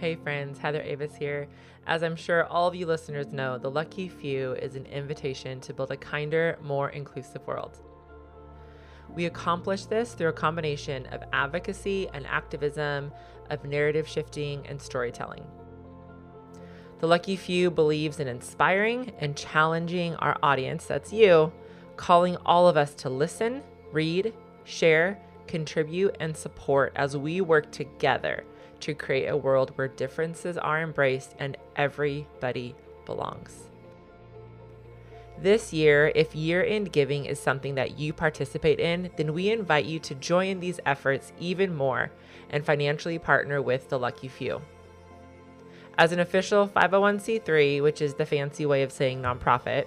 Hey friends, Heather Avis here. As I'm sure all of you listeners know, The Lucky Few is an invitation to build a kinder, more inclusive world. We accomplish this through a combination of advocacy and activism, of narrative shifting and storytelling. The Lucky Few believes in inspiring and challenging our audience, that's you, calling all of us to listen, read, share, contribute, and support as we work together to create a world where differences are embraced and everybody belongs. This year, if year end giving is something that you participate in, then we invite you to join these efforts even more and financially partner with the Lucky Few. As an official 501c3, which is the fancy way of saying nonprofit,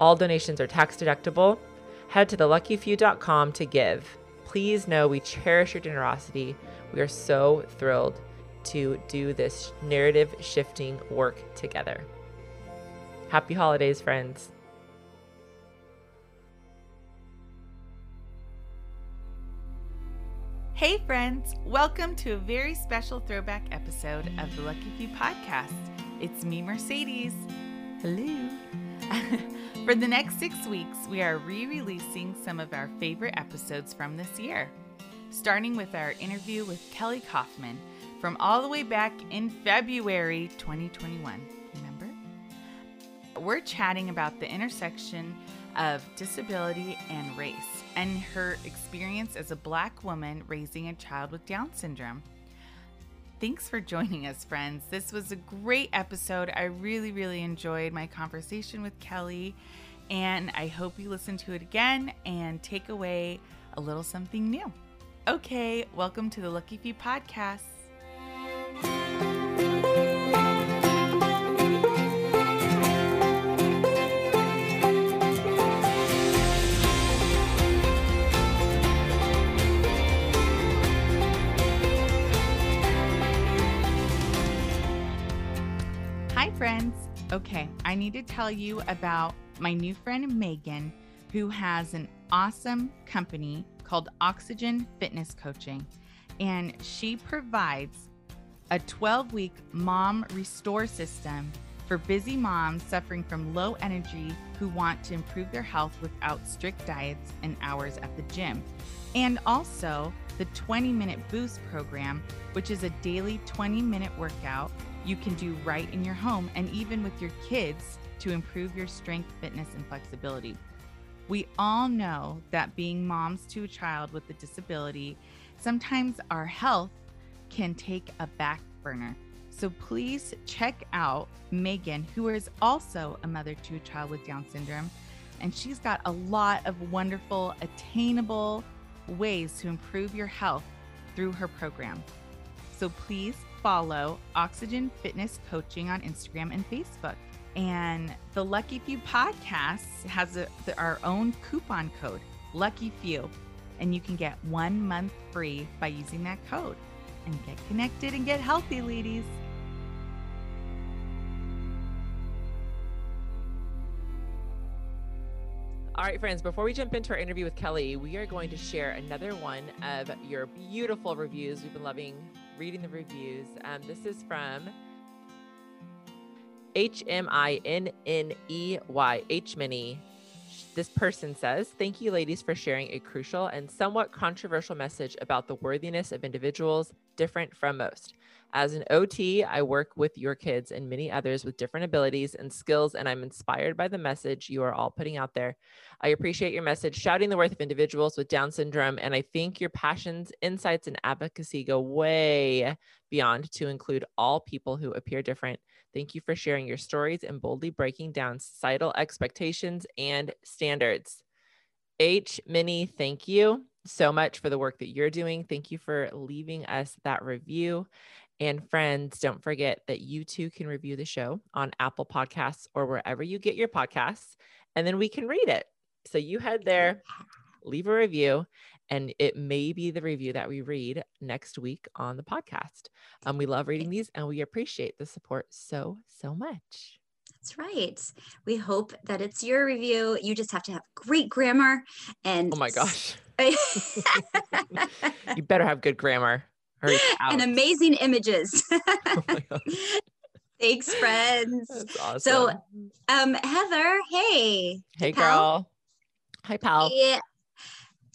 all donations are tax deductible. Head to theluckyfew.com to give. Please know we cherish your generosity. We are so thrilled to do this narrative shifting work together. Happy holidays, friends. Hey, friends, welcome to a very special throwback episode of the Lucky Few podcast. It's me, Mercedes. Hello. For the next six weeks, we are re releasing some of our favorite episodes from this year, starting with our interview with Kelli Caughman from all the way back in February 2021. Remember? We're chatting about the intersection of disability and race and her experience as a black woman raising a child with Down syndrome. Thanks for joining us, friends. This was a great episode. I really, really enjoyed my conversation with Kelli, and I hope you listen to it again and take away a little something new. Okay, welcome to the Lucky Few podcast. I need to tell you about my new friend Megan, who has an awesome company called Oxygen Fitness Coaching. And she provides a 12 week mom restore system for busy moms suffering from low energy who want to improve their health without strict diets and hours at the gym. And also the 20 minute boost program, which is a daily 20 minute workout you can do right in your home and even with your kids to improve your strength, fitness, and flexibility. We all know that being moms to a child with a disability, sometimes our health can take a back burner. So please check out Megan, who is also a mother to a child with Down syndrome. And she's got a lot of wonderful, attainable ways to improve your health through her program. So please follow Oxygen Fitness Coaching on Instagram and Facebook. And the Lucky Few podcast has a, the, our own coupon code, Lucky Few, and you can get one month free by using that code. And get connected and get healthy, ladies. All right, friends, before we jump into our interview with Kelli, we are going to share another one of your beautiful reviews. We've been loving reading the reviews. Um, this is from H M I N N E Y, H Mini. This person says, Thank you, ladies, for sharing a crucial and somewhat controversial message about the worthiness of individuals different from most. As an OT, I work with your kids and many others with different abilities and skills, and I'm inspired by the message you are all putting out there. I appreciate your message, shouting the worth of individuals with Down syndrome, and I think your passions, insights, and advocacy go way beyond to include all people who appear different. Thank you for sharing your stories and boldly breaking down societal expectations and standards. H Minnie, thank you so much for the work that you're doing. Thank you for leaving us that review. And friends, don't forget that you too can review the show on Apple Podcasts or wherever you get your podcasts, and then we can read it. So you head there, leave a review, and it may be the review that we read next week on the podcast. Um, we love reading these and we appreciate the support so, so much. That's right. We hope that it's your review. You just have to have great grammar and oh my gosh. you better have good grammar. And amazing images. Oh Thanks, friends. Awesome. So, Um, Heather, hey. hey, pal. girl. Hi, pal. Yeah.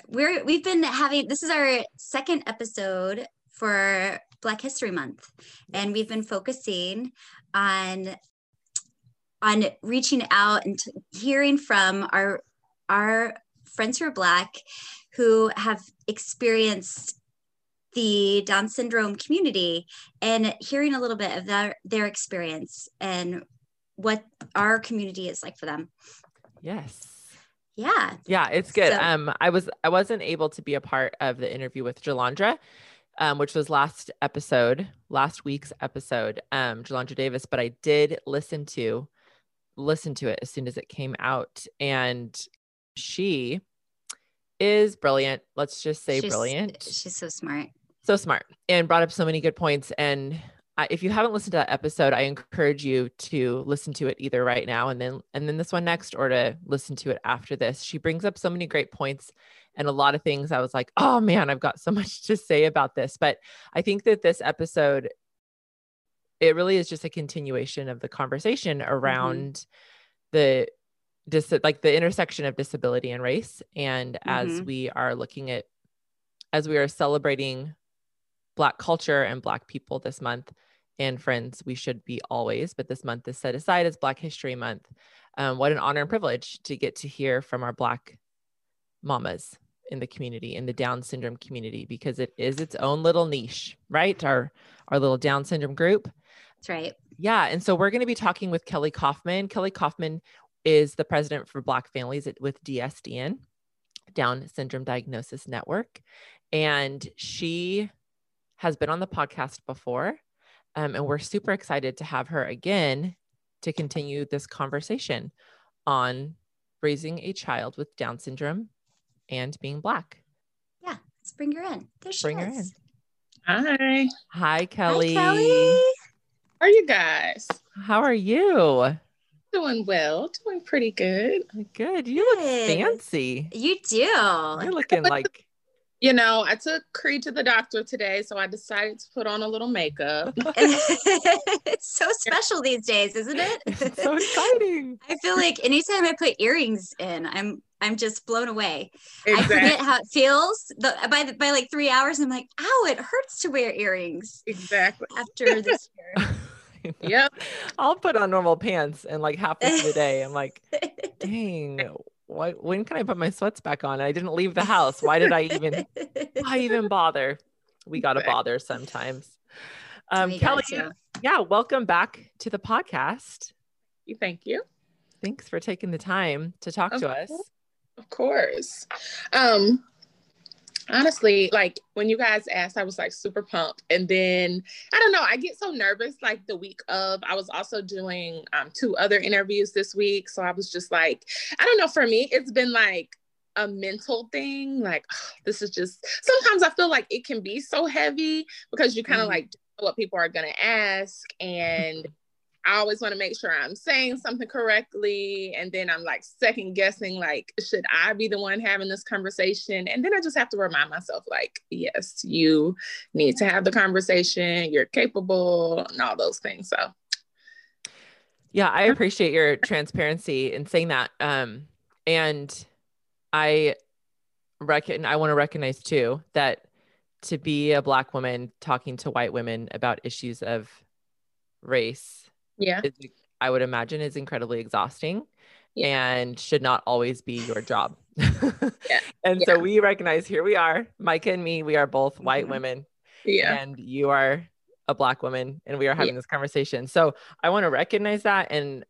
We're we've been having this is our second episode for Black History Month, and we've been focusing on on reaching out and t- hearing from our our friends who are Black who have experienced the Down syndrome community and hearing a little bit of their their experience and what our community is like for them. Yes. Yeah. Yeah, it's good. So- um, I was I wasn't able to be a part of the interview with Jalandra, um, which was last episode, last week's episode, um, Jalandra Davis, but I did listen to listen to it as soon as it came out, and she is brilliant. Let's just say She's- brilliant She's so smart. So smart and brought up so many good points. And I, if you haven't listened to that episode i encourage you to listen to it either right now and then and then this one next or to listen to it after this. She brings up so many great points and a lot of things i was like oh man i've got so much to say about this. But i think that this episode it really is just a continuation of the conversation around the dis- like the intersection of disability and race. And as Mhm. we are looking at as we are celebrating black culture and black people this month and friends we should be always but this month is set aside as black history month um, what an honor and privilege to get to hear from our black mamas in the community in the down syndrome community because it is its own little niche right our our little down syndrome group That's right. yeah. And so we're going to be talking with Kelli Caughman. Kelli Caughman is the president for Black families with DSDN, Down Syndrome Diagnosis Network. And she has been on the podcast before. Um, and we're super excited to have her again to continue this conversation on raising a child with Down syndrome and being Black. Yeah, let's bring her in. There she Bring her is. Hi. Hi, Kelli. Hi, Kelli. How are you guys? How are you? Doing well. Doing pretty good. Good. You look fancy. You do. You're looking like You know, I took Creed to the doctor today, so I decided to put on a little makeup. it's so special these days, isn't it? it's so exciting. I feel like anytime I put earrings in, I'm I'm just blown away. I forget how it feels. The, by the, by like three hours, I'm like, ow, it hurts to wear earrings Exactly. after this year. Yep. I'll put on normal pants and like half through the day, I'm like, dang, why, when can I put my sweats back on? I didn't leave the house. Why did I even, why even bother? We got to bother sometimes. Um, We Kelli, got to. yeah, welcome back to the podcast. Thank you. Thanks for taking the time to talk Of to us. course. Of course. Um honestly, like when you guys asked, I was like super pumped. And then I don't know, I get so nervous like the week of. I was also doing um two other interviews this week. So I was just like, I don't know, for me, it's been like a mental thing. Like this is just sometimes I feel like it can be so heavy because you kind of Mhm. like know what people are gonna ask and I always want to make sure I'm saying something correctly. And then I'm like second guessing, like, should I be the one having this conversation? And then I just have to remind myself, like, yes, you need to have the conversation. You're capable and all those things. So, Yeah, I appreciate your transparency in saying that. Um, and I reckon I want to recognize too that to be a black woman talking to white women about issues of race yeah. is, I would imagine is incredibly exhausting Yeah. and should not always be your job. Yeah. And so we recognize here we are, Micah and me, we are both white Mhm. women Yeah. and you are a black woman and we are having Yeah. this conversation so i want to recognize that and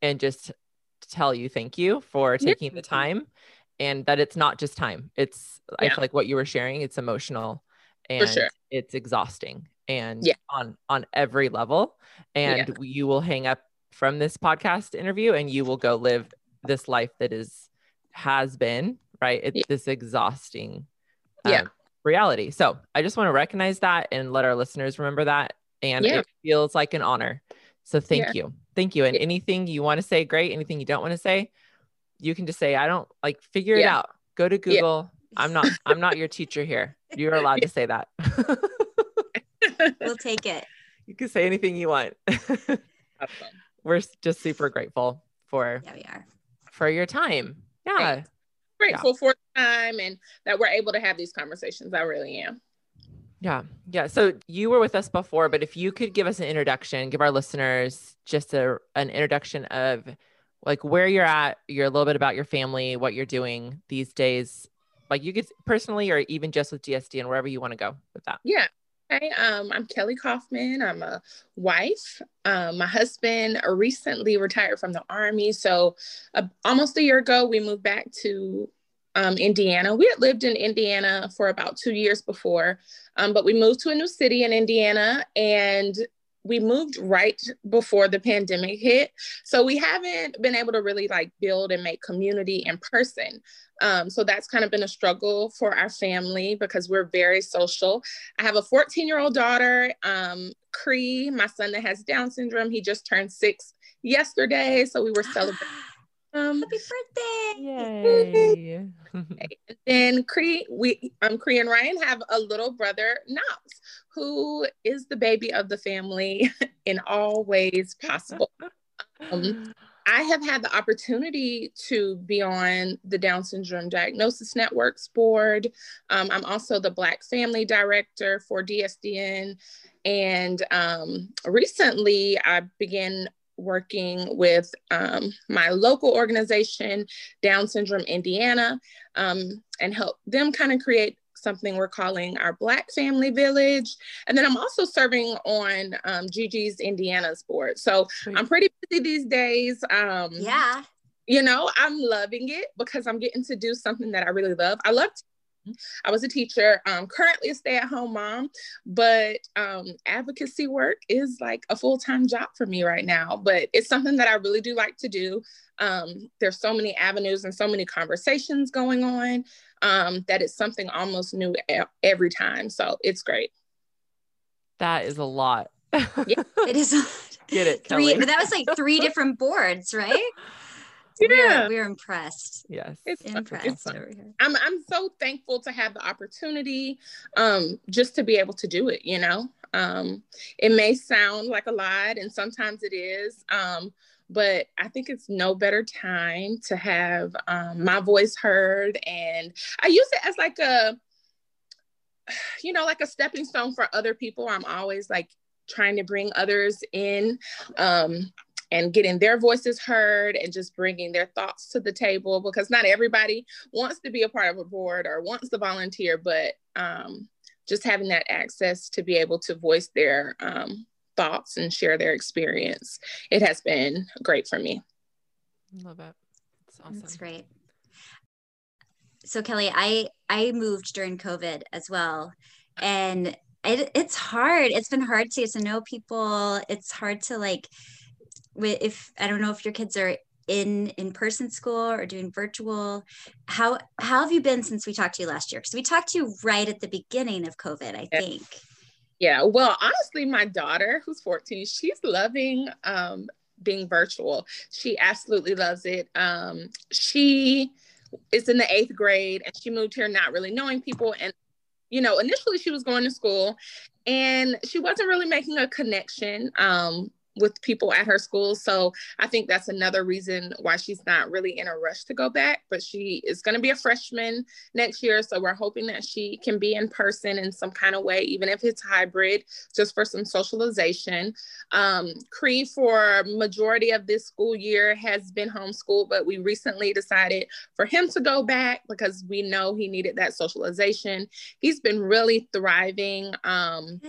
and just tell you thank you for Yeah. taking the time and that it's not just time it's i feel like what you were sharing it's emotional and sure. it's exhausting and Yeah. on on every level. And you will hang up from this podcast interview and you will go live this life that is has been right? It's Yeah. this exhausting Yeah. um, reality. So i just want to recognize that and let our listeners remember that. And Yeah. it feels like an honor. So thank Yeah. you. Thank you. And Yeah. anything you want to say great. Anything you don't want to say you can just say i don't like figure it out. Go to google. I'm not i'm not your teacher here. You're allowed to say that. we'll take it. You can say anything you want. We're just super grateful for Yeah, we are. for your time. Yeah. Thanks. Grateful for time and that we're able to have these conversations. I really am. Yeah. Yeah. So you were with us before, but if you could give us an introduction, give our listeners just a, an introduction of like where you're at, you're a little bit about your family, what you're doing these days. Like you could personally or even just with DSDN wherever you want to go with that. Yeah. Hey, um, I'm Kelli Caughman. I'm a wife. Um, my husband recently retired from the Army. So, uh, almost a year ago, we moved back to um, Indiana. We had lived in Indiana for about two years before, um, but we moved to a new city in Indiana and we moved right before the pandemic hit. So, we haven't been able to really like build and make community in person. Um, so that's kind of been a struggle for our family because we're very social. I have a 14 year old daughter, um, Cree, my son that has Down syndrome. He just turned six yesterday. So we were celebrating. Um, Happy birthday. Yay. and then Cree, we um Cree and Ryan have a little brother, Knox, who is the baby of the family in all ways possible. Um, I have had the opportunity to be on the Down Syndrome Diagnosis Networks board. Um, I'm also the Black Family Director for DSDN. And um, recently I began working with um, my local organization, Down Syndrome Indiana, um, and help them kind of create something we're calling our Black Family Village. And then I'm also serving on um, Gigi's Indiana's board. So I'm pretty busy these days. Um, Yeah. You know, I'm loving it because I'm getting to do something that I really love. I love. I was a teacher, um, currently a stay-at-home mom, but um, advocacy work is like a full-time job for me right now. But it's something that I really do like to do. Um, there's so many avenues and so many conversations going on um, that it's something almost new every time. So it's great. that is a lot. It is Get it, three, Kelli. but that was like three different boards, right? We Yeah. are, we are impressed. Yes. It's fun. It's Impressed over here. I'm I'm so thankful to have the opportunity um just to be able to do it, you know. Um it may sound like a lot and sometimes it is. Um but I think it's no better time to have um, my voice heard and I use it as like a you know like a stepping stone for other people. I'm always like trying to bring others in um and getting their voices heard and just bringing their thoughts to the table because not everybody wants to be a part of a board or wants to volunteer, but um, just having that access to be able to voice their um, thoughts and share their experience, it has been great for me. Love it. It's awesome. That's great. So Kelli, I I moved during COVID as well, and it, it's hard. It's been hard to get to know people. It's hard to like, wi- if I don't know if your kids are in in person school or doing virtual. How how have you been since we talked to you last year? Because we talked to you right at the beginning of COVID, I Yeah. think. Yeah, well, honestly, my daughter, who's 14, she's loving um, being virtual. She absolutely loves it. Um, she is in the eighth grade and she moved here not really knowing people. And, you know, initially she was going to school and she wasn't really making a connection um, with people at her school. So I think that's another reason why she's not really in a rush to go back. But she is going to be a freshman next year. So we're hoping that she can be in person in some kind of way, even if it's hybrid, just for some socialization. Um, Cree, for majority of this school year, has been homeschooled, but we recently decided for him to go back because we know he needed that socialization. He's been really thriving. Um,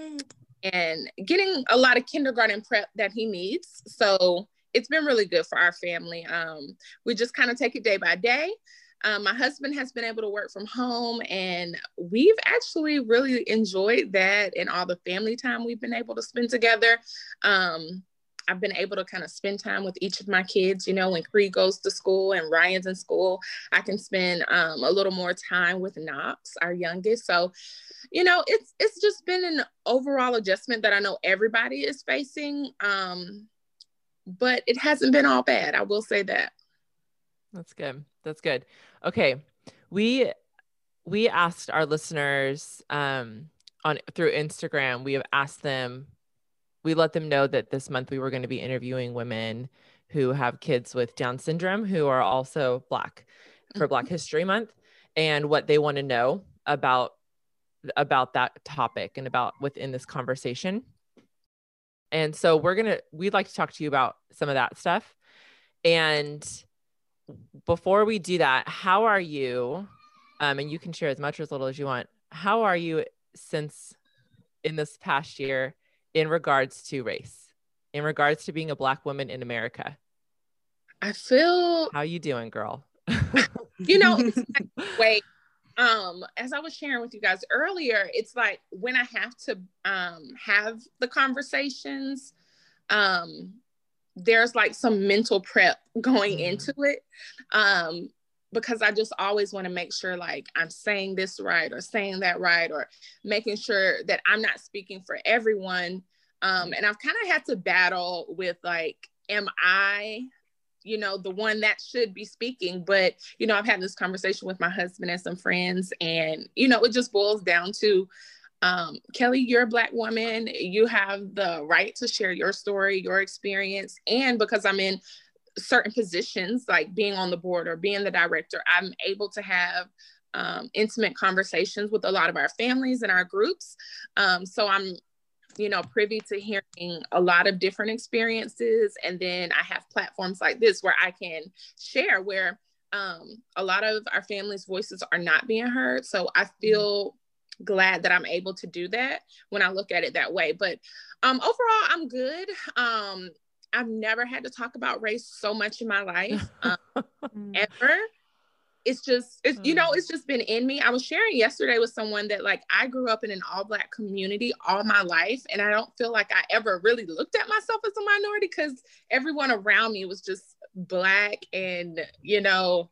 and getting a lot of kindergarten prep that he needs. So it's been really good for our family. Um, we just kind of take it day by day. Um, my husband has been able to work from home, and we've actually really enjoyed that and all the family time we've been able to spend together. Um, I've been able to kind of spend time with each of my kids. You know, when Cree goes to school and Ryan's in school, I can spend um, a little more time with Knox, our youngest. So, you know, it's it's just been an overall adjustment that I know everybody is facing. Um, but it hasn't been all bad. I will say that. That's good. That's good. Okay. We we asked our listeners um, on through Instagram, we have asked them, we let them know that this month we were going to be interviewing women who have kids with Down syndrome who are also Black for Black Mm-hmm. History Month and what they want to know about about that topic and about within this conversation. And so we're going to we'd like to talk to you about some of that stuff. And before we do that, how are you? Um, and you can share as much or as little as you want. How are you since in this past year in regards to race, in regards to being a black woman in America? I feel, How you doing, girl? you know, it's wait, um, as I was sharing with you guys earlier, it's like when I have to um have the conversations, um, there's like some mental prep going Mhm. into it. Um, because I just always want to make sure like I'm saying this right or saying that right or making sure that I'm not speaking for everyone. Um, and I've kind of had to battle with like, am I, you know, the one that should be speaking? But, you know, I've had this conversation with my husband and some friends, and, you know, it just boils down to um, Kelli, you're a Black woman. You have the right to share your story, your experience. And because I'm in certain positions, like being on the board or being the director, I'm able to have um, intimate conversations with a lot of our families and our groups. Um, so I'm, you know, privy to hearing a lot of different experiences. And then I have platforms like this where I can share where um, a lot of our families' voices are not being heard. So I feel glad that I'm able to do that when I look at it that way. But um, overall, I'm good. Um, I've never had to talk about race so much in my life um, ever. It's just, it's, you know, it's just been in me. I was sharing yesterday with someone that like I grew up in an all black community all my life, and I don't feel like I ever really looked at myself as a minority because everyone around me was just black, and you know,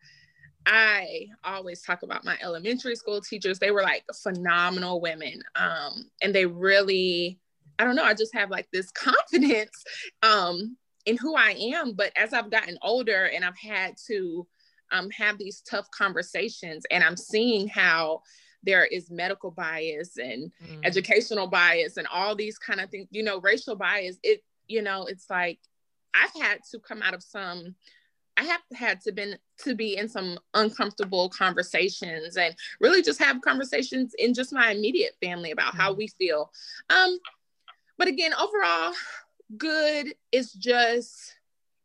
I always talk about my elementary school teachers. They were like phenomenal women, um, and they really I don't know, I just have like this confidence um, in who I am. But as I've gotten older and I've had to um, have these tough conversations, and I'm seeing how there is medical bias and Mm. educational bias and all these kind of things, you know, racial bias, it, you know, it's like I've had to come out of some. I have had to been to be in some uncomfortable conversations and really just have conversations in just my immediate family about how we feel. Um, but again, overall, good. is just,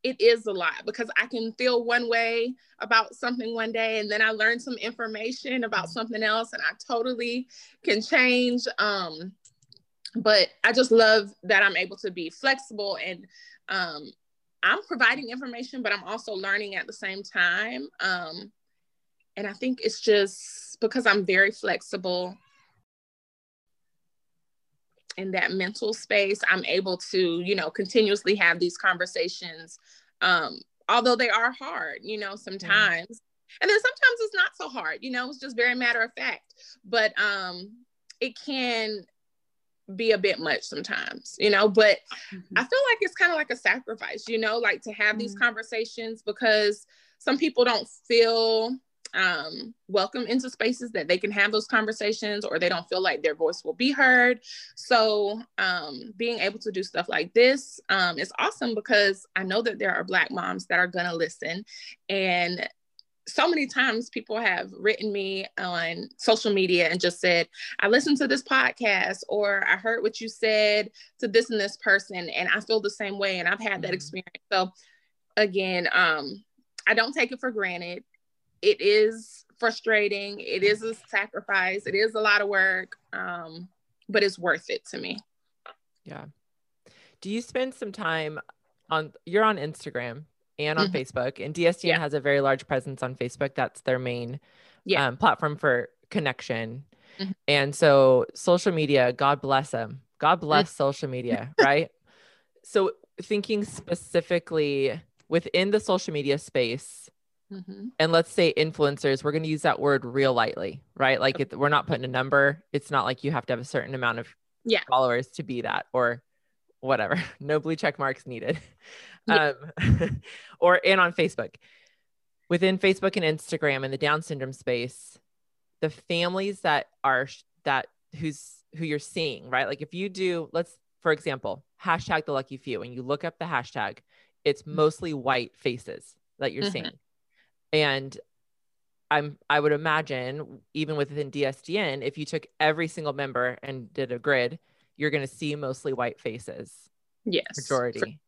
it is a lot because I can feel one way about something one day and then I learn some information about something else and I totally can change. Um, but I just love that I'm able to be flexible and um, I'm providing information, but I'm also learning at the same time. Um, and I think it's just because I'm very flexible in that mental space i'm able to you know continuously have these conversations um although they are hard you know sometimes and then sometimes it's not so hard you know it's just very matter of fact but um it can be a bit much sometimes you know but Mm-hmm. i feel like it's kind of like a sacrifice you know like to have these Mhm. conversations because some people don't feel um, welcome into spaces that they can have those conversations or they don't feel like their voice will be heard. So, um, being able to do stuff like this um, is awesome because I know that there are Black moms that are going to listen. And so many times people have written me on social media and just said, I listened to this podcast or I heard what you said to this and this person. And I feel the same way. And I've had that Mhm. experience. So, again, um, I don't take it for granted it is frustrating. It is a sacrifice. It is a lot of work, um, but it's worth it to me. Yeah. Do you spend some time on you're on Instagram and on Mhm. Facebook and DSDN Yeah. has a very large presence on Facebook. That's their main Yeah. um, platform for connection. Mhm. And so social media, God bless them. God bless social media, right? So thinking specifically within the social media space, Mhm. and let's say influencers, we're going to use that word real lightly, right? Like it, we're not putting a number. It's not like you have to have a certain amount of Yeah. followers to be that or whatever. No blue check marks needed. Yeah. Um, or in on Facebook. Within Facebook and Instagram and the Down syndrome space, the families that are that who's who you're seeing, right? Like if you do, let's for example, hashtag the lucky few, and you look up the hashtag, it's Mm-hmm. mostly white faces that you're Mhm. seeing. And I'm I would imagine even within DSDN, if you took every single member and did a grid, you're gonna see mostly white faces, Yes. majority.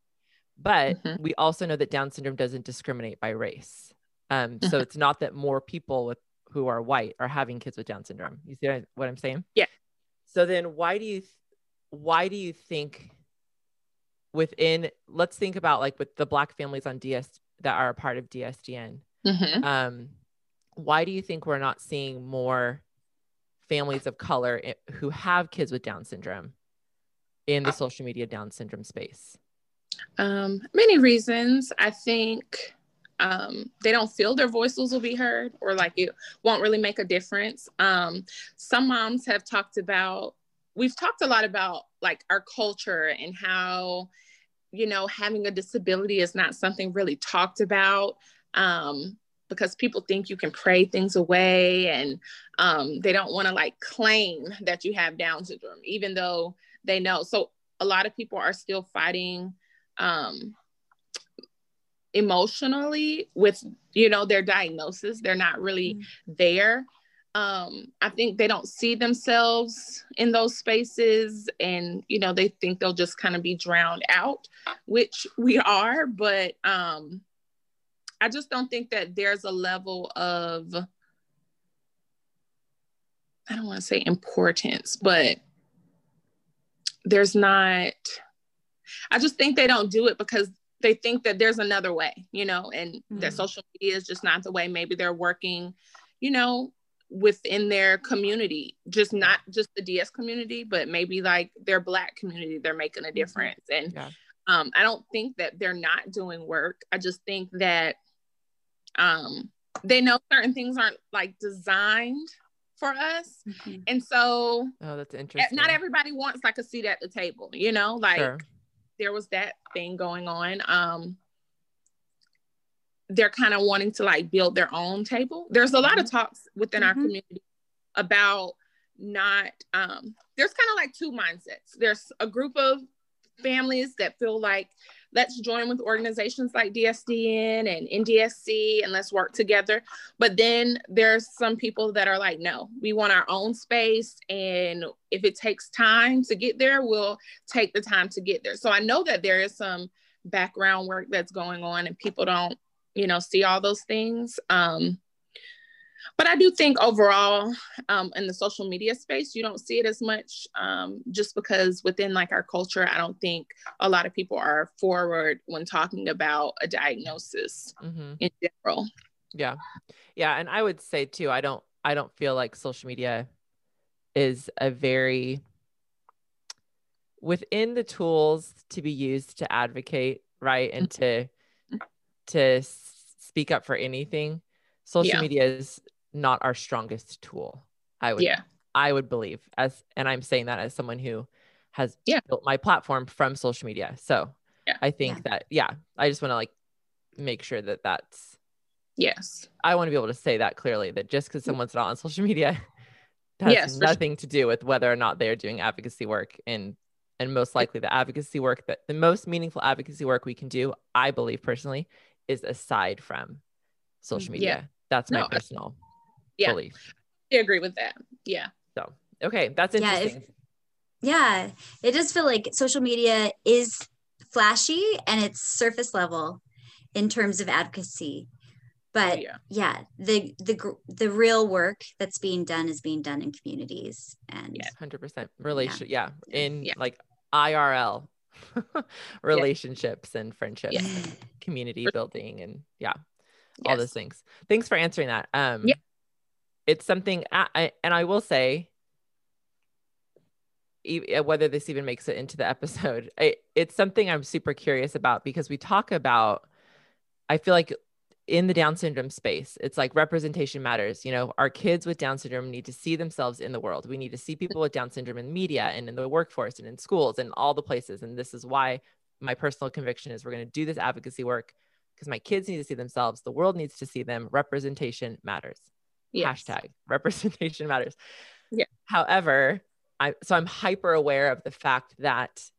But Mhm. we also know that Down syndrome doesn't discriminate by race. Um, Mm-hmm. so it's not that more people with who are white are having kids with Down syndrome. You see what I'm saying? Yeah. So then why do you th- why do you think within let's think about like with the black families on DS that are a part of DSDN. Mhm. Um why do you think we're not seeing more families of color who have kids with Down syndrome in the Uh, social media Down syndrome space? Um, many reasons. I think um, they don't feel their voices will be heard or like it won't really make a difference. Um, some moms have talked about, we've talked a lot about like our culture and how, you know, having a disability is not something really talked about. Um, because people think you can pray things away and um, they don't want to like claim that you have Down syndrome, even though they know. So a lot of people are still fighting um emotionally with you know their diagnosis. They're not really there. Um i think they don't see themselves in those spaces and you know they think they'll just kind of be drowned out which we are but um i just don't think that there's a level of i don't want to say importance but there's not I just think they don't do it because they think that there's another way, you know, and that Mhm. social media is just not the way. Maybe they're working, you know, within their community, just not just the DS community, but maybe like their Black community, they're making a difference. And Yeah. um, I don't think that they're not doing work. I just think that um, they know certain things aren't like designed for us. Mhm. And so Oh, that's interesting. not everybody wants like a seat at the table, you know, like Sure. there was that thing going on. Um, they're kind of wanting to like build their own table. There's a lot of talks within our Mhm. community about not, um, there's kind of like two mindsets. There's a group of families that feel like let's join with organizations like DSDN and NDSC and let's work together. But then there's some people that are like, no, we want our own space. And if it takes time to get there, we'll take the time to get there. So I know that there is some background work that's going on and people don't, you know, see all those things. Um, but I do think overall, um, in the social media space, you don't see it as much um, just because within like our culture, I don't think a lot of people are forward when talking about a diagnosis Mhm. in general. Yeah. Yeah. And I would say too, I don't I don't feel like social media is a very within the tools to be used to advocate, right? And to to speak up for anything, social Yeah. media is not our strongest tool. I would Yeah. I would believe as and I'm saying that as someone who has Yeah. built my platform from social media. So Yeah. I think Yeah. that yeah, I just want to like make sure that that's Yes. I want to be able to say that clearly that just because someone's not on social media has Yes, for sure. nothing to do with whether or not they're doing advocacy work and and most likely the advocacy work that the most meaningful advocacy work we can do, I believe personally, is aside from social media. yeah. That's my No, I- personal Yeah. belief. I agree with that. Yeah. So okay, that's Yeah, if- interesting. Yeah, it does feel like social media is flashy and it's surface level in terms of advocacy. But yeah. yeah, the the the real work that's being done is being done in communities and Yeah. Hundred percent relation, yeah. In Yeah. like IRL relationships and friendships, Yeah. and community For- building, and yeah, all those things. Thanks for answering that. Um, Yeah. It's something, I, I, and I will say, e- uh, whether this even makes it into the episode, it's something I'm super curious about because we talk about. I feel like in the Down syndrome space, it's like representation matters. You know, our kids with Down syndrome need to see themselves in the world. We need to see people with Down syndrome in media and in the workforce and in schools and all the places. And this is why my personal conviction is we're going to do this advocacy work because my kids need to see themselves. The world needs to see them. Representation matters. Yes. Hashtag representation matters. Yeah. However, I so I'm hyper aware of the fact that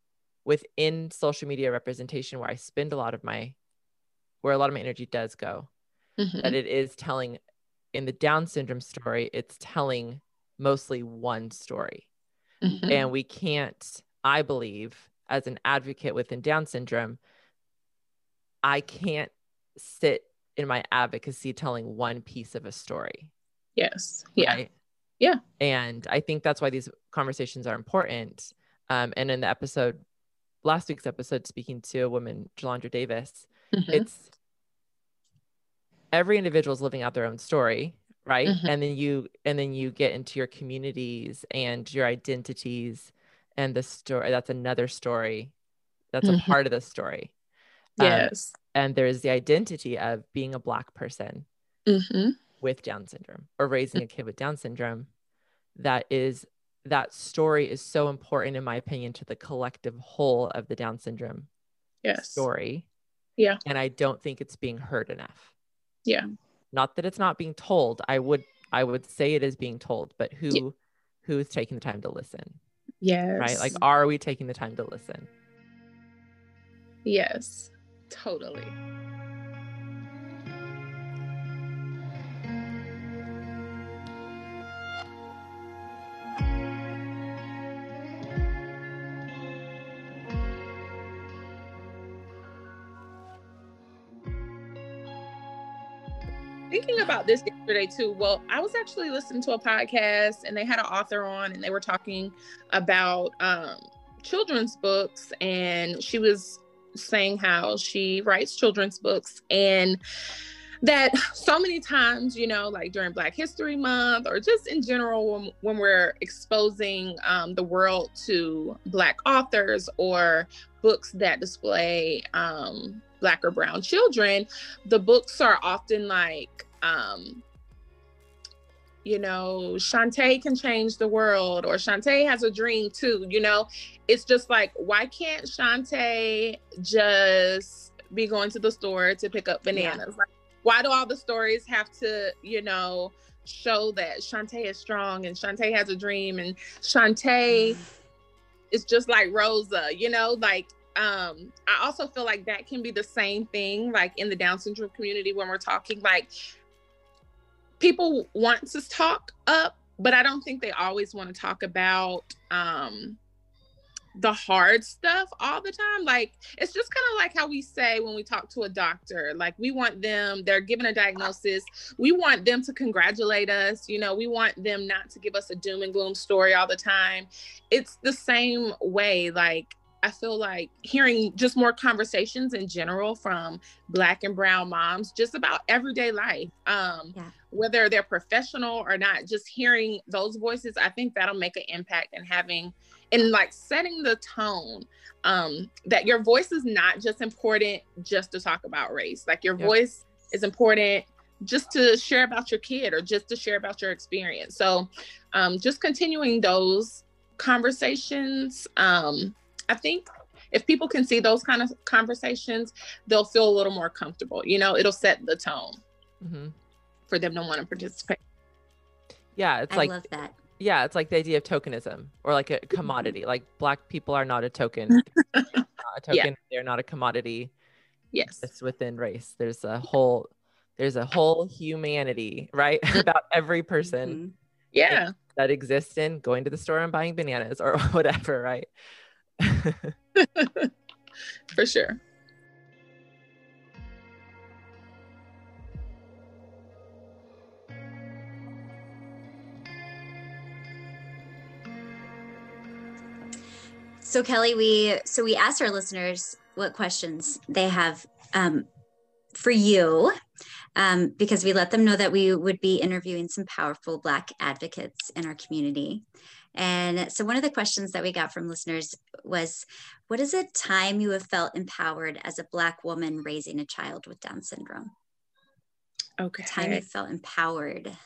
within social media representation, where I spend a lot of my, where a lot of my energy does go, Mhm. that it is telling in the Down syndrome story, it's telling mostly one story. Mhm. And we can't, I believe, as an advocate within Down syndrome, I can't sit in my advocacy telling one piece of a story. Yes. Yeah. Right? Yeah. And I think that's why these conversations are important. Um, and in the episode, last week's episode, speaking to a woman, Jalandra Davis, Mhm. it's every individual is living out their own story right Mhm. and then you and then you get into your communities and your identities and the story that's another story that's a Mhm. part of the story Um, yes. and there's the identity of being a black person hmm with down syndrome or raising a kid with down syndrome that is that story is so important in my opinion to the collective whole of the down syndrome Yes. story Yeah. and i don't think it's being heard enough Yeah. not that it's not being told i would i would say it is being told but who Yeah. who's taking the time to listen Yes. right like are we taking the time to listen yes. Totally. About this yesterday too. Well, I was actually listening to a podcast and they had an author on and they were talking about um, children's books and she was saying how she writes children's books and that so many times you know like during black history month or just in general when, when we're exposing um, the world to black authors or books that display um, black or brown children the books are often like um, you know, Shantae can change the world, or Shantae has a dream too. You know, it's just like, why can't Shantae just be going to the store to pick up bananas? Like, why do all the stories have to, you know, show that Shantae is strong and Shantae has a dream and Shantae is just like Rosa, you know, like um I also feel like that can be the same thing like in the Down syndrome community when we're talking like people want to talk up, but I don't think they always want to talk about um the hard stuff all the time. Like it's just kind of like how we say when we talk to a doctor, like we want them, they're given a diagnosis, we want them to congratulate us, you know, we want them not to give us a doom and gloom story all the time. It's the same way, like I feel like hearing just more conversations in general from black and brown moms just about everyday life. Um Yeah. whether they're professional or not, just hearing those voices, I think that'll make an impact and having and like setting the tone um that your voice is not just important just to talk about race. Like your Yep. voice is important just to share about your kid or just to share about your experience. So um just continuing those conversations um I think if people can see those kind of conversations, they'll feel a little more comfortable. You know, it'll set the tone Mhm. for them to want to participate. yeah it's I like love that. yeah it's like the idea of tokenism or like a commodity like black people are not a token They're not a token Yeah. they're not a commodity Yes. it's within race there's a whole there's a whole humanity right about every person Mhm. Yeah. that exists in going to the store and buying bananas or whatever right For sure. So Kelli, we so we asked our listeners what questions they have um, for you, um, because we let them know that we would be interviewing some powerful Black advocates in our community. And so one of the questions that we got from listeners was, "What is a time you have felt empowered as a Black woman raising a child with Down syndrome? Okay. Time you felt empowered."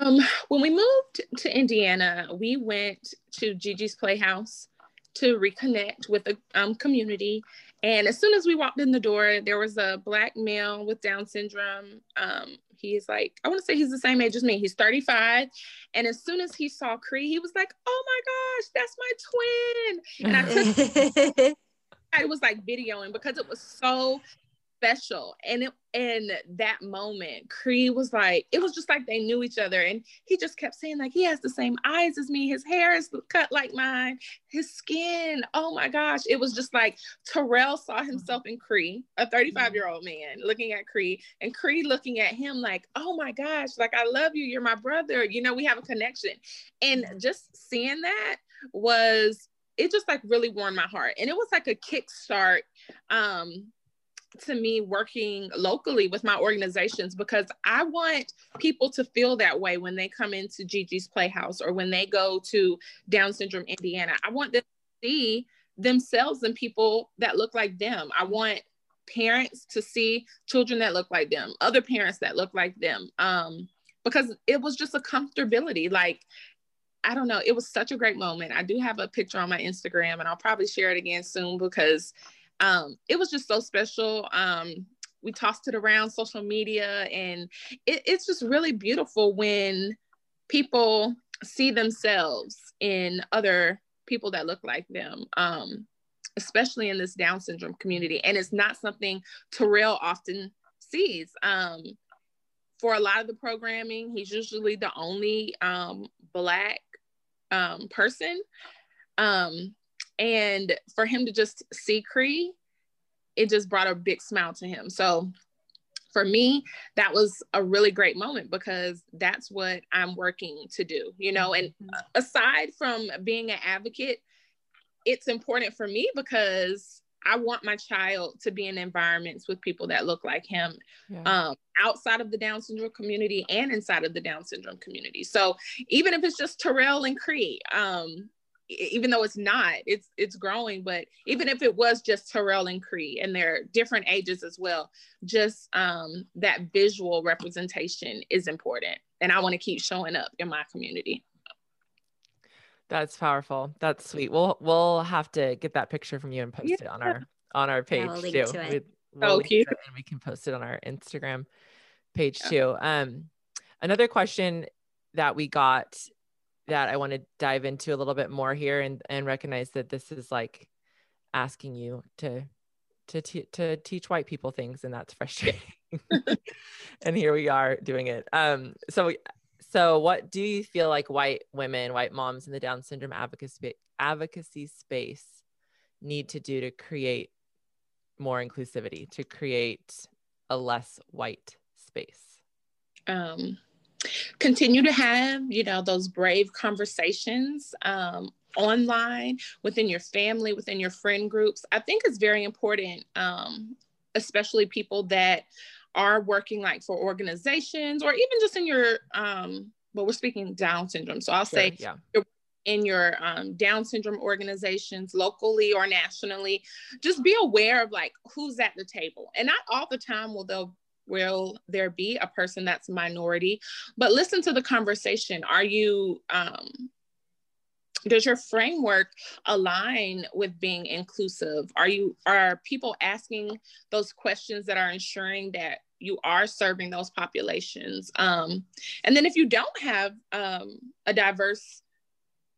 Um, when we moved to Indiana, we went to Gigi's Playhouse to reconnect with the um, community. And as soon as we walked in the door, there was a black male with Down syndrome. Um, he's like, I want to say he's the same age as me. He's 35. And as soon as he saw Cree, he was like, oh my gosh, that's my twin. And I took, I was like videoing because it was so special. And it and that moment, Cree was like, it was just like they knew each other. And he just kept saying, like, he has the same eyes as me. His hair is cut like mine, his skin. Oh my gosh. It was just like Terrell saw mm-hmm. himself in Cree, a 35 year old man looking at Cree, and Cree looking at him like, oh my gosh, like I love you. You're my brother. You know, we have a connection. And just seeing that was it just like really warmed my heart. And it was like a kickstart um to me working locally with my organizations because I want people to feel that way when they come into Gigi's Playhouse or when they go to Down Syndrome Indiana. I want them to see themselves and people that look like them. I want parents to see children that look like them, other parents that look like them. Um, because it was just a comfortability. Like, I don't know, it was such a great moment. I do have a picture on my Instagram and I'll probably share it again soon because um, it was just so special. Um, we tossed it around social media, and it, it's just really beautiful when people see themselves in other people that look like them. Um, especially in this Down syndrome community. And it's not something Terrell often sees. Um, for a lot of the programming, he's usually the only um, Black um, person. Um, and for him to just see Cree, it just brought a big smile to him. So for me, that was a really great moment because that's what I'm working to do, you know. And mm-hmm. aside from being an advocate, it's important for me because I want my child to be in environments with people that look like him yeah. um, outside of the Down syndrome community and inside of the Down syndrome community. So even if it's just Terrell and Cree, um, even though it's not, it's it's growing. But even if it was just Terrell and Cree, and they're different ages as well, just um, that visual representation is important, and I want to keep showing up in my community. That's powerful. That's sweet. We'll we'll have to get that picture from you and post yeah. it on our on our page yeah, we'll too. We, we'll oh, cute. and we can post it on our Instagram page yeah. too. Um, another question that we got that I want to dive into a little bit more here and and recognize that this is like asking you to to to teach white people things and that's frustrating. and here we are doing it. Um so so what do you feel like white women, white moms in the down syndrome advocacy advocacy space need to do to create more inclusivity, to create a less white space? Um continue to have you know those brave conversations um, online within your family within your friend groups. I think it's very important um, especially people that are working like for organizations or even just in your um but we're speaking down syndrome. So i'll sure, say yeah. in your um, down syndrome organizations locally or nationally just be aware of like who's at the table. And not all the time will they'll will there be a person that's minority? But listen to the conversation. Are you um, does your framework align with being inclusive? Are you are people asking those questions that are ensuring that you are serving those populations? Um, and then if you don't have um, a diverse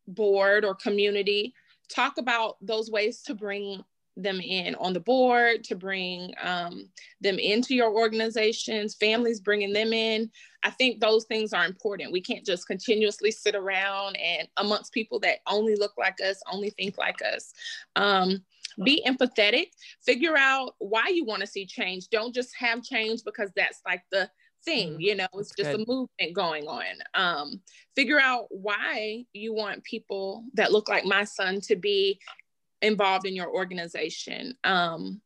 board or community talk about those ways to bring them in on the board, to bring um, them into your organizations, families bringing them in. I think those things are important. We can't just continuously sit around and amongst people that only look like us, only think like us. Um, be empathetic, figure out why you want to see change. Don't just have change because that's like the thing, mm, you know, it's just good. a movement going on. Um, figure out why you want people that look like my son to be involved in your organization. Um,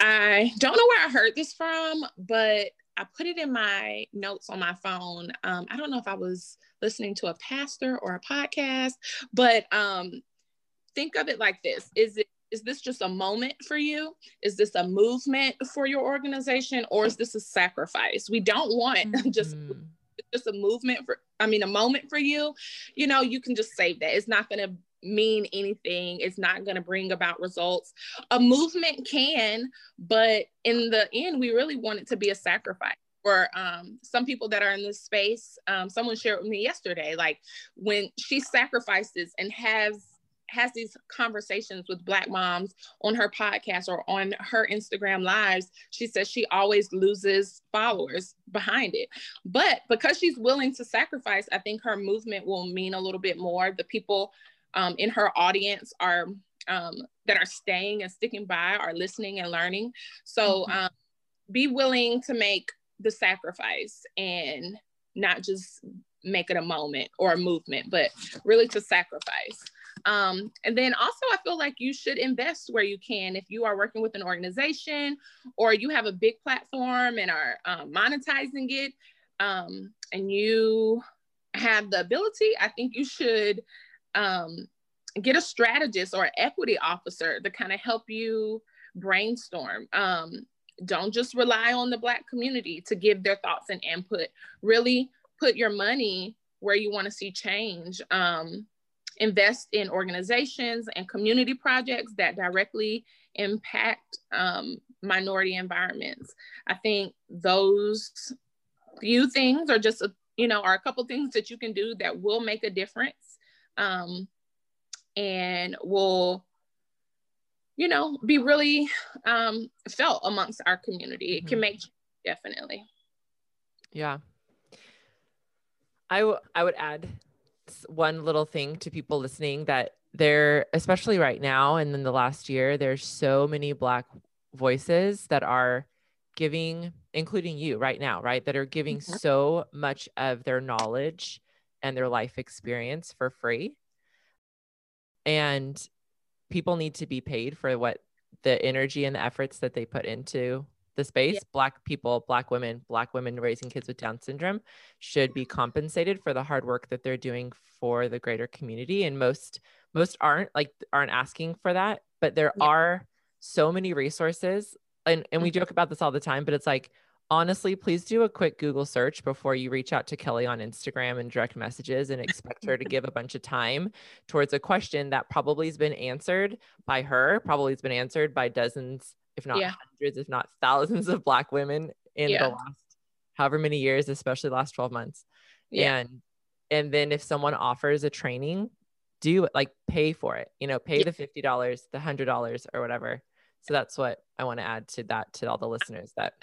I don't know where I heard this from, but I put it in my notes on my phone. Um, I don't know if I was listening to a pastor or a podcast, but um, think of it like this: Is it is this just a moment for you? Is this a movement for your organization, or is this a sacrifice? We don't want mm-hmm. just just a movement for. I mean, a moment for you. You know, you can just save that. It's not going to mean anything. It's not going to bring about results. A movement can, but in the end, we really want it to be a sacrifice. For um, some people that are in this space, um, someone shared with me yesterday, like when she sacrifices and has has these conversations with black moms on her podcast or on her Instagram lives, she says she always loses followers behind it. But because she's willing to sacrifice, I think her movement will mean a little bit more. The people um, in her audience are um, that are staying and sticking by are listening and learning. So mm-hmm. um, be willing to make the sacrifice and not just make it a moment or a movement, but really to sacrifice. Um, and then also, I feel like you should invest where you can. If you are working with an organization or you have a big platform and are um, monetizing it, um, and you have the ability, I think you should um, get a strategist or equity officer to kind of help you brainstorm. Um, don't just rely on the Black community to give their thoughts and input. Really put your money where you want to see change. Um, invest in organizations and community projects that directly impact um, minority environments. I think those few things are just, a, you know, are a couple things that you can do that will make a difference um, and will, you know, be really um, felt amongst our community. It can mm-hmm. make definitely. Yeah. I, w- I would add one little thing to people listening that there, especially right now and in the last year, there's so many Black voices that are giving, including you right now, right? That are giving mm-hmm. so much of their knowledge and their life experience for free. And people need to be paid for what the energy and the efforts that they put into the space yeah. black people black women black women raising kids with down syndrome should be compensated for the hard work that they're doing for the greater community and most most aren't like aren't asking for that but there yeah. are so many resources and and we mm-hmm. joke about this all the time but it's like honestly please do a quick google search before you reach out to kelli on instagram and direct messages and expect her to give a bunch of time towards a question that probably has been answered by her probably has been answered by dozens if not yeah. hundreds, if not thousands of Black women in yeah. the last however many years, especially last 12 months. Yeah. And and then if someone offers a training, do it like pay for it, you know, pay yeah. the $50, the $100 or whatever. So that's what I want to add to that to all the listeners that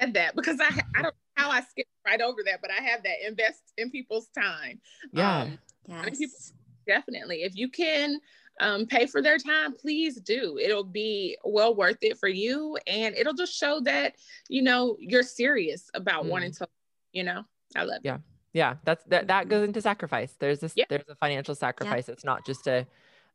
said that because I I don't know how I skipped right over that, but I have that invest in people's time. Yeah. Um, yes. People, definitely. If you can um, pay for their time, please do. It'll be well worth it for you. And it'll just show that, you know, you're serious about mm. wanting to, you know, I love yeah. It. Yeah. That's that, that goes into sacrifice. There's this, yeah. there's a financial sacrifice. Yeah. It's not just a,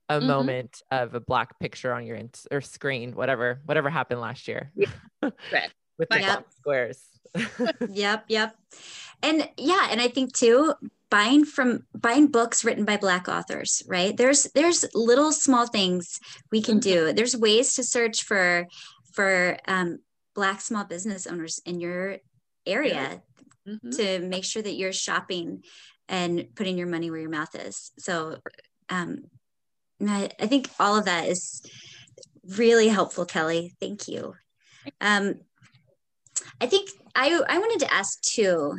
a mm-hmm. moment of a black picture on your int- or screen, whatever, whatever happened last year yeah. With the yep. squares. yep. Yep. And yeah. And I think too, buying from buying books written by black authors right there's there's little small things we can do mm-hmm. there's ways to search for for um, black small business owners in your area mm-hmm. to make sure that you're shopping and putting your money where your mouth is so um, I, I think all of that is really helpful kelli thank you um, i think i i wanted to ask too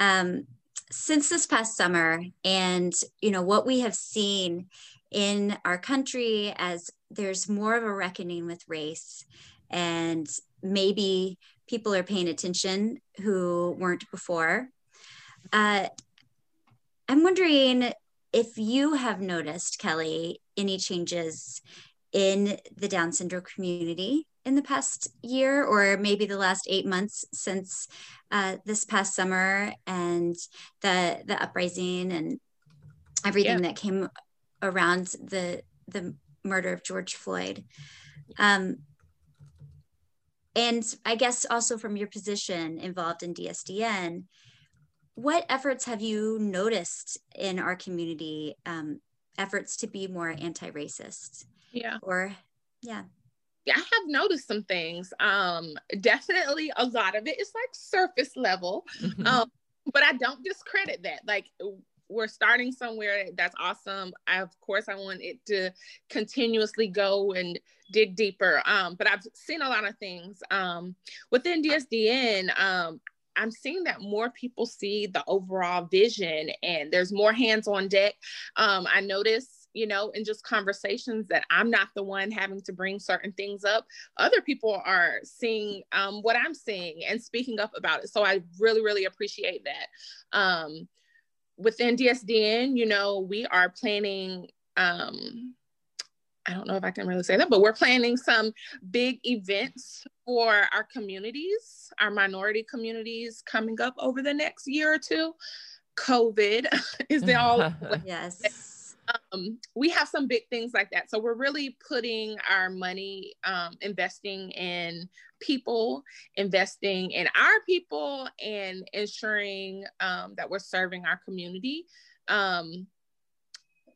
um, since this past summer and you know what we have seen in our country as there's more of a reckoning with race and maybe people are paying attention who weren't before uh, i'm wondering if you have noticed kelli any changes in the down syndrome community in the past year or maybe the last eight months since uh, this past summer and the the uprising and everything yeah. that came around the the murder of George Floyd. Um, and I guess also from your position involved in DSDN, what efforts have you noticed in our community? Um, efforts to be more anti-racist. Yeah. Or yeah. I have noticed some things. Um, definitely a lot of it is like surface level. Mm-hmm. Um, but I don't discredit that. Like we're starting somewhere that's awesome. I, of course, I want it to continuously go and dig deeper. Um, but I've seen a lot of things um, within DSDN. Um, I'm seeing that more people see the overall vision and there's more hands on deck. Um, I notice, you know, in just conversations that I'm not the one having to bring certain things up. Other people are seeing um, what I'm seeing and speaking up about it. So I really, really appreciate that. Um, within DSDN, you know, we are planning um, I don't know if I can really say that, but we're planning some big events for our communities, our minority communities coming up over the next year or two. COVID is the all yes. Um, we have some big things like that. So we're really putting our money, um, investing in people, investing in our people, and ensuring um, that we're serving our community. Um,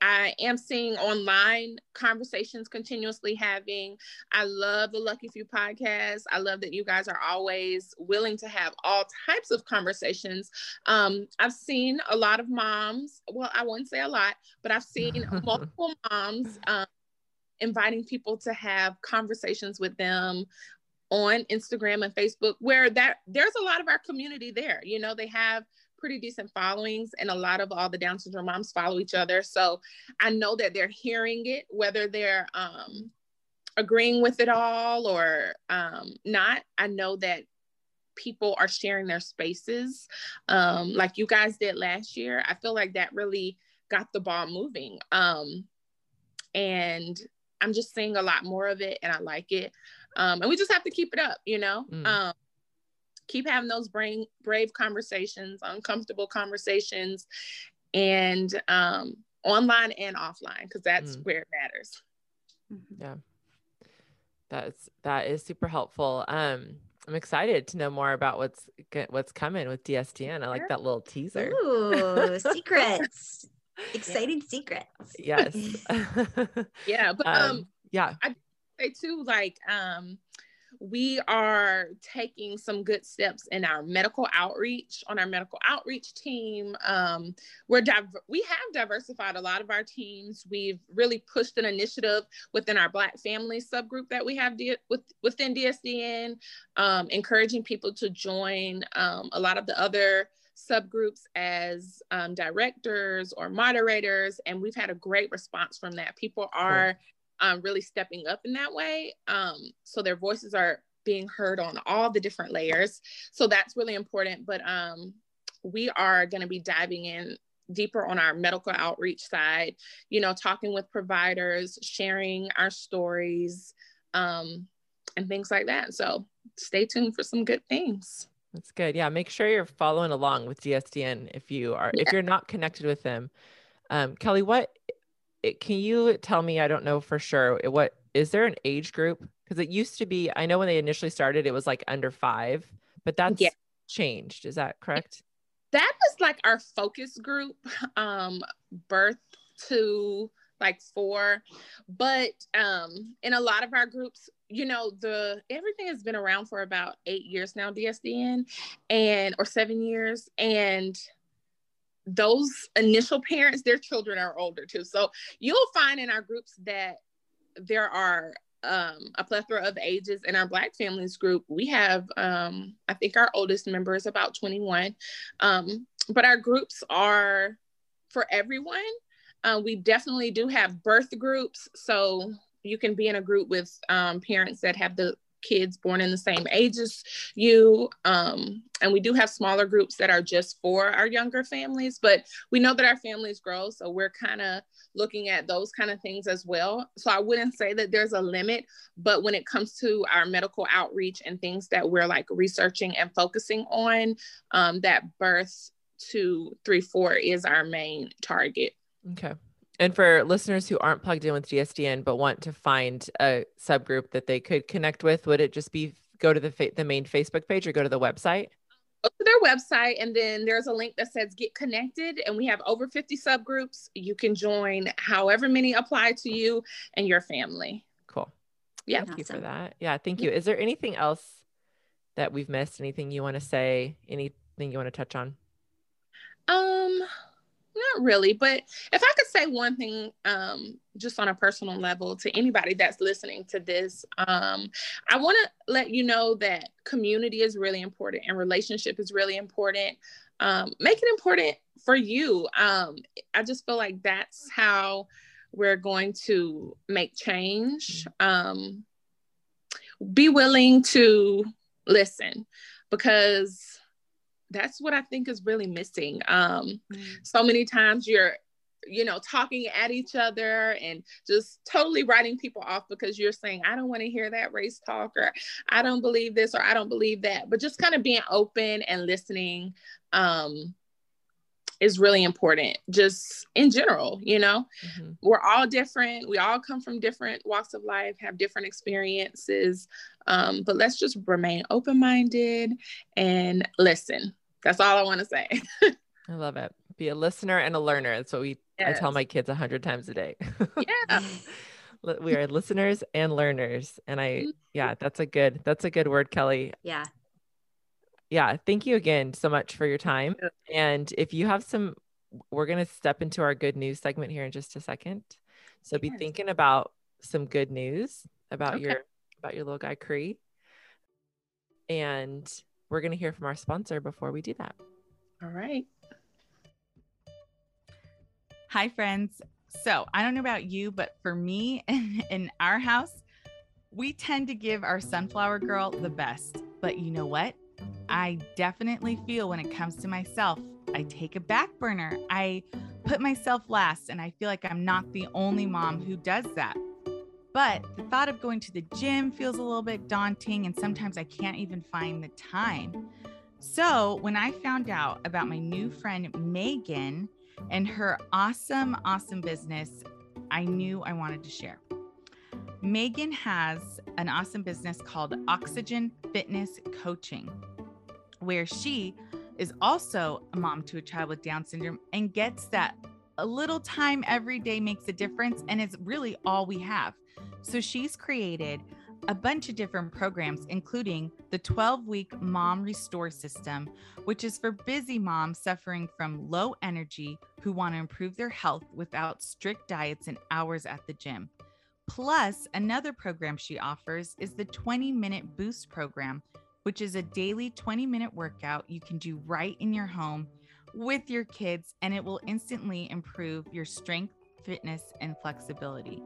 I am seeing online conversations continuously having. I love the Lucky Few podcast. I love that you guys are always willing to have all types of conversations. Um, I've seen a lot of moms, well, I wouldn't say a lot, but I've seen multiple moms um, inviting people to have conversations with them on Instagram and Facebook where that there's a lot of our community there. You know, they have pretty decent followings and a lot of all the down syndrome moms follow each other. So i know that they're hearing it whether they're um, agreeing with it all or um, not. I know that people are sharing their spaces um, like you guys did last year. I feel like that really got the ball moving. Um, and i'm just seeing a lot more of it and i like it. Um, and we just have to keep it up you know? Mm. um, keep having those brain brave conversations, uncomfortable conversations, and um, online and offline because that's mm. where it matters. Mm-hmm. Yeah, that's that is super helpful. Um, I'm excited to know more about what's what's coming with DSDN. I like that little teaser. Ooh, secrets. Exciting yeah. secrets. Yes. yeah, but um, um yeah. I say too like um we are taking some good steps in our medical outreach on our medical outreach team. Um, we're div- we have diversified a lot of our teams. We've really pushed an initiative within our Black family subgroup that we have di- with, within DSDN, um, encouraging people to join um, a lot of the other subgroups as um, directors or moderators, and we've had a great response from that. People are um, really stepping up in that way. Um, so their voices are being heard on all the different layers. So that's really important. But um, we are going to be diving in deeper on our medical outreach side, you know, talking with providers, sharing our stories, um, and things like that. So stay tuned for some good things. That's good. Yeah, make sure you're following along with DSDN if you are yeah. if you're not connected with them. Um, Kelli, what it, can you tell me? I don't know for sure. What is there an age group? Because it used to be. I know when they initially started, it was like under five, but that's yeah. changed. Is that correct? That was like our focus group, um, birth to like four but um in a lot of our groups you know the everything has been around for about eight years now dsdn and or seven years and those initial parents, their children are older too. So you'll find in our groups that there are um, a plethora of ages in our Black families group. We have, um, I think our oldest member is about 21, um, but our groups are for everyone. Uh, we definitely do have birth groups. So you can be in a group with um, parents that have the kids born in the same age as you. Um, and we do have smaller groups that are just for our younger families, but we know that our families grow. So we're kind of looking at those kind of things as well. So I wouldn't say that there's a limit, but when it comes to our medical outreach and things that we're like researching and focusing on, um, that birth to three, four is our main target. Okay. And for listeners who aren't plugged in with DSDN but want to find a subgroup that they could connect with, would it just be go to the fa- the main Facebook page or go to the website? Go to their website, and then there's a link that says "Get Connected," and we have over 50 subgroups. You can join however many apply to you and your family. Cool. Yeah. Thank awesome. you for that. Yeah. Thank you. Is there anything else that we've missed? Anything you want to say? Anything you want to touch on? Um not really. But if I could say one thing, um, just on a personal level to anybody that's listening to this, um, I want to let you know that community is really important and relationship is really important. Um, make it important for you. Um, I just feel like that's how we're going to make change. Um, be willing to listen because that's what I think is really missing. Um, mm. So many times you're, you know, talking at each other and just totally writing people off because you're saying, I don't want to hear that race talk, or I don't believe this, or I don't believe that. But just kind of being open and listening um, is really important, just in general, you know. Mm-hmm. We're all different. We all come from different walks of life, have different experiences. Um, but let's just remain open minded and listen that's all I want to say. I love it. Be a listener and a learner. That's what we yes. I tell my kids a hundred times a day. yeah. we are listeners and learners. And I mm-hmm. yeah, that's a good that's a good word, Kelli. Yeah. Yeah. Thank you again so much for your time. And if you have some we're gonna step into our good news segment here in just a second. So yes. be thinking about some good news about okay. your about your little guy Cree. And we're going to hear from our sponsor before we do that. All right. Hi, friends. So I don't know about you, but for me in, in our house, we tend to give our sunflower girl the best. But you know what? I definitely feel when it comes to myself, I take a back burner. I put myself last, and I feel like I'm not the only mom who does that. But the thought of going to the gym feels a little bit daunting, and sometimes I can't even find the time. So, when I found out about my new friend Megan and her awesome, awesome business, I knew I wanted to share. Megan has an awesome business called Oxygen Fitness Coaching, where she is also a mom to a child with Down syndrome and gets that a little time every day makes a difference. And it's really all we have. So she's created a bunch of different programs, including the 12 week Mom Restore System, which is for busy moms suffering from low energy who want to improve their health without strict diets and hours at the gym. Plus, another program she offers is the 20 minute boost program, which is a daily 20 minute workout you can do right in your home with your kids, and it will instantly improve your strength, fitness, and flexibility.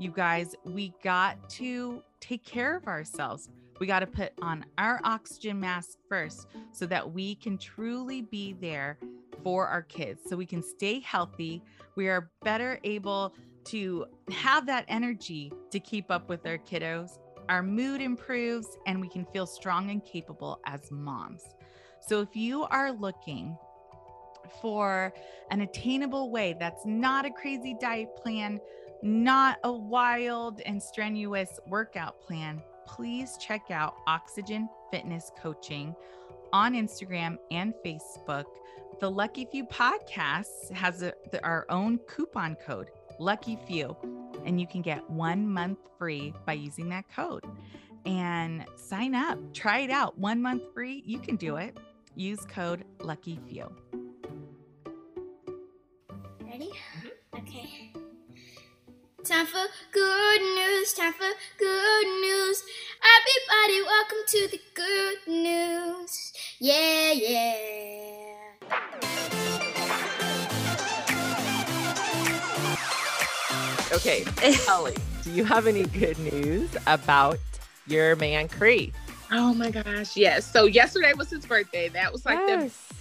You guys, we got to take care of ourselves. We got to put on our oxygen mask first so that we can truly be there for our kids, so we can stay healthy. We are better able to have that energy to keep up with our kiddos. Our mood improves and we can feel strong and capable as moms. So, if you are looking for an attainable way that's not a crazy diet plan, not a wild and strenuous workout plan, please check out Oxygen Fitness Coaching on Instagram and Facebook. The Lucky Few podcast has a, the, our own coupon code, Lucky Few, and you can get one month free by using that code. And sign up, try it out. One month free, you can do it. Use code Lucky Few. Ready? Okay. Time for good news, time for good news. Everybody, welcome to the good news. Yeah, yeah. Okay, Ellie, do you have any good news about your man Cree? Oh my gosh, yes. So yesterday was his birthday. That was like yes. the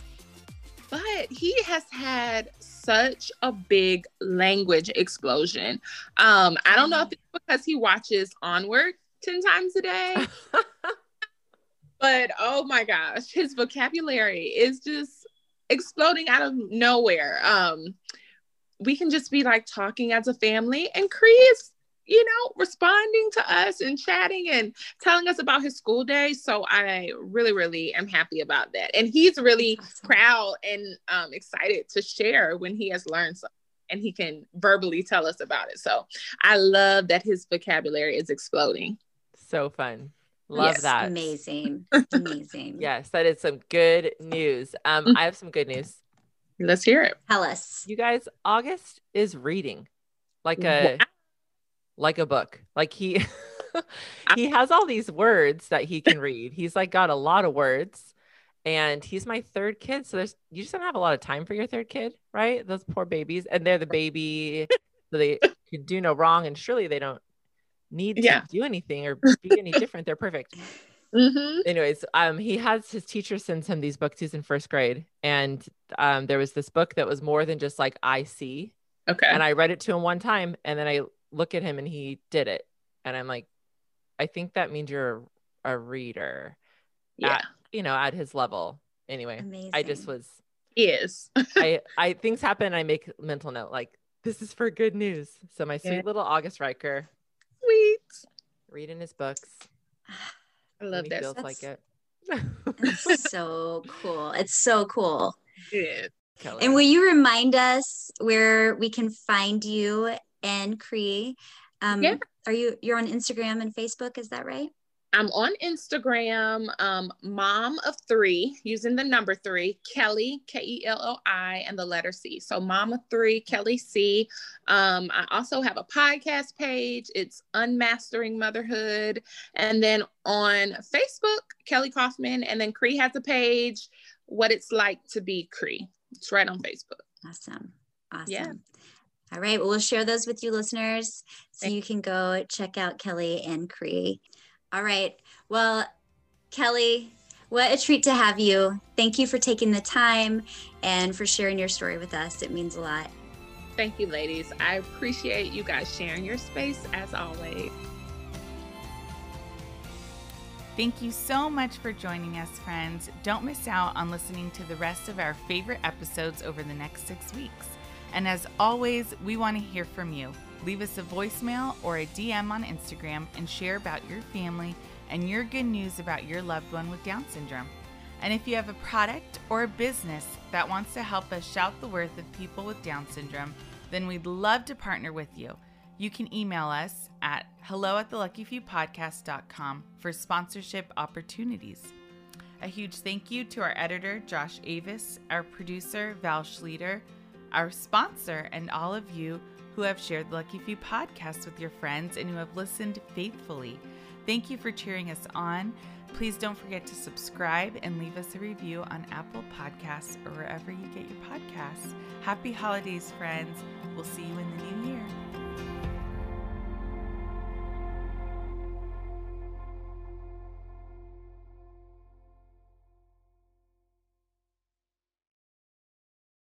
but he has had such a big language explosion. Um, I don't know if it's because he watches Onward 10 times a day. but oh my gosh, his vocabulary is just exploding out of nowhere. Um, we can just be like talking as a family, and Cree is you know, responding to us and chatting and telling us about his school day. So I really, really am happy about that. And he's really awesome. proud and um, excited to share when he has learned something and he can verbally tell us about it. So I love that his vocabulary is exploding. So fun. Love yes. that. Amazing. Amazing. yes, that is some good news. Um, mm-hmm. I have some good news. Let's hear it. Tell us. You guys, August is reading like a like a book. Like he he has all these words that he can read. He's like got a lot of words. And he's my third kid. So there's you just don't have a lot of time for your third kid, right? Those poor babies. And they're the baby. so they can do no wrong. And surely they don't need to do anything or be any different. They're perfect. Mm-hmm. anyways um he has his teacher sends him these books he's in first grade and um there was this book that was more than just like i see Okay. and i read it to him one time and then i look at him and he did it and i'm like i think that means you're a reader yeah. at, you know at his level anyway Amazing. i just was Is. i i things happen i make mental note like this is for good news so my sweet Yeah. little august riker Sweet. reading his books I love he that. feels That's- like it It's so cool. It's so cool. Good. And will you remind us where we can find you and Cree? Um, Yeah. Are you you're on Instagram and Facebook? Is that right? I'm on Instagram, um, mom of three, using the number three, Kelli, K E L O I, and the letter C. So, mom of three, Kelli C. Um, I also have a podcast page. It's Unmastering Motherhood. And then on Facebook, Kelli Caughman. And then Cree has a page, What It's Like to Be Cree. It's right on Facebook. Awesome. Awesome. Yeah. All right. Well, we'll share those with you listeners so Thank- you can go check out Kelli and Cree. All right. Well, Kelli, what a treat to have you. Thank you for taking the time and for sharing your story with us. It means a lot. Thank you, ladies. I appreciate you guys sharing your space as always. Thank you so much for joining us, friends. Don't miss out on listening to the rest of our favorite episodes over the next six weeks. And as always, we want to hear from you. Leave us a voicemail or a DM on Instagram and share about your family and your good news about your loved one with Down syndrome. And if you have a product or a business that wants to help us shout the worth of people with Down syndrome, then we'd love to partner with you. You can email us at hello at the luckyfewpodcast.com for sponsorship opportunities. A huge thank you to our editor, Josh Avis, our producer, Val Schleter, our sponsor, and all of you who have shared the Lucky Few podcast with your friends and who have listened faithfully. Thank you for cheering us on. Please don't forget to subscribe and leave us a review on Apple Podcasts or wherever you get your podcasts. Happy holidays, friends. We'll see you in the new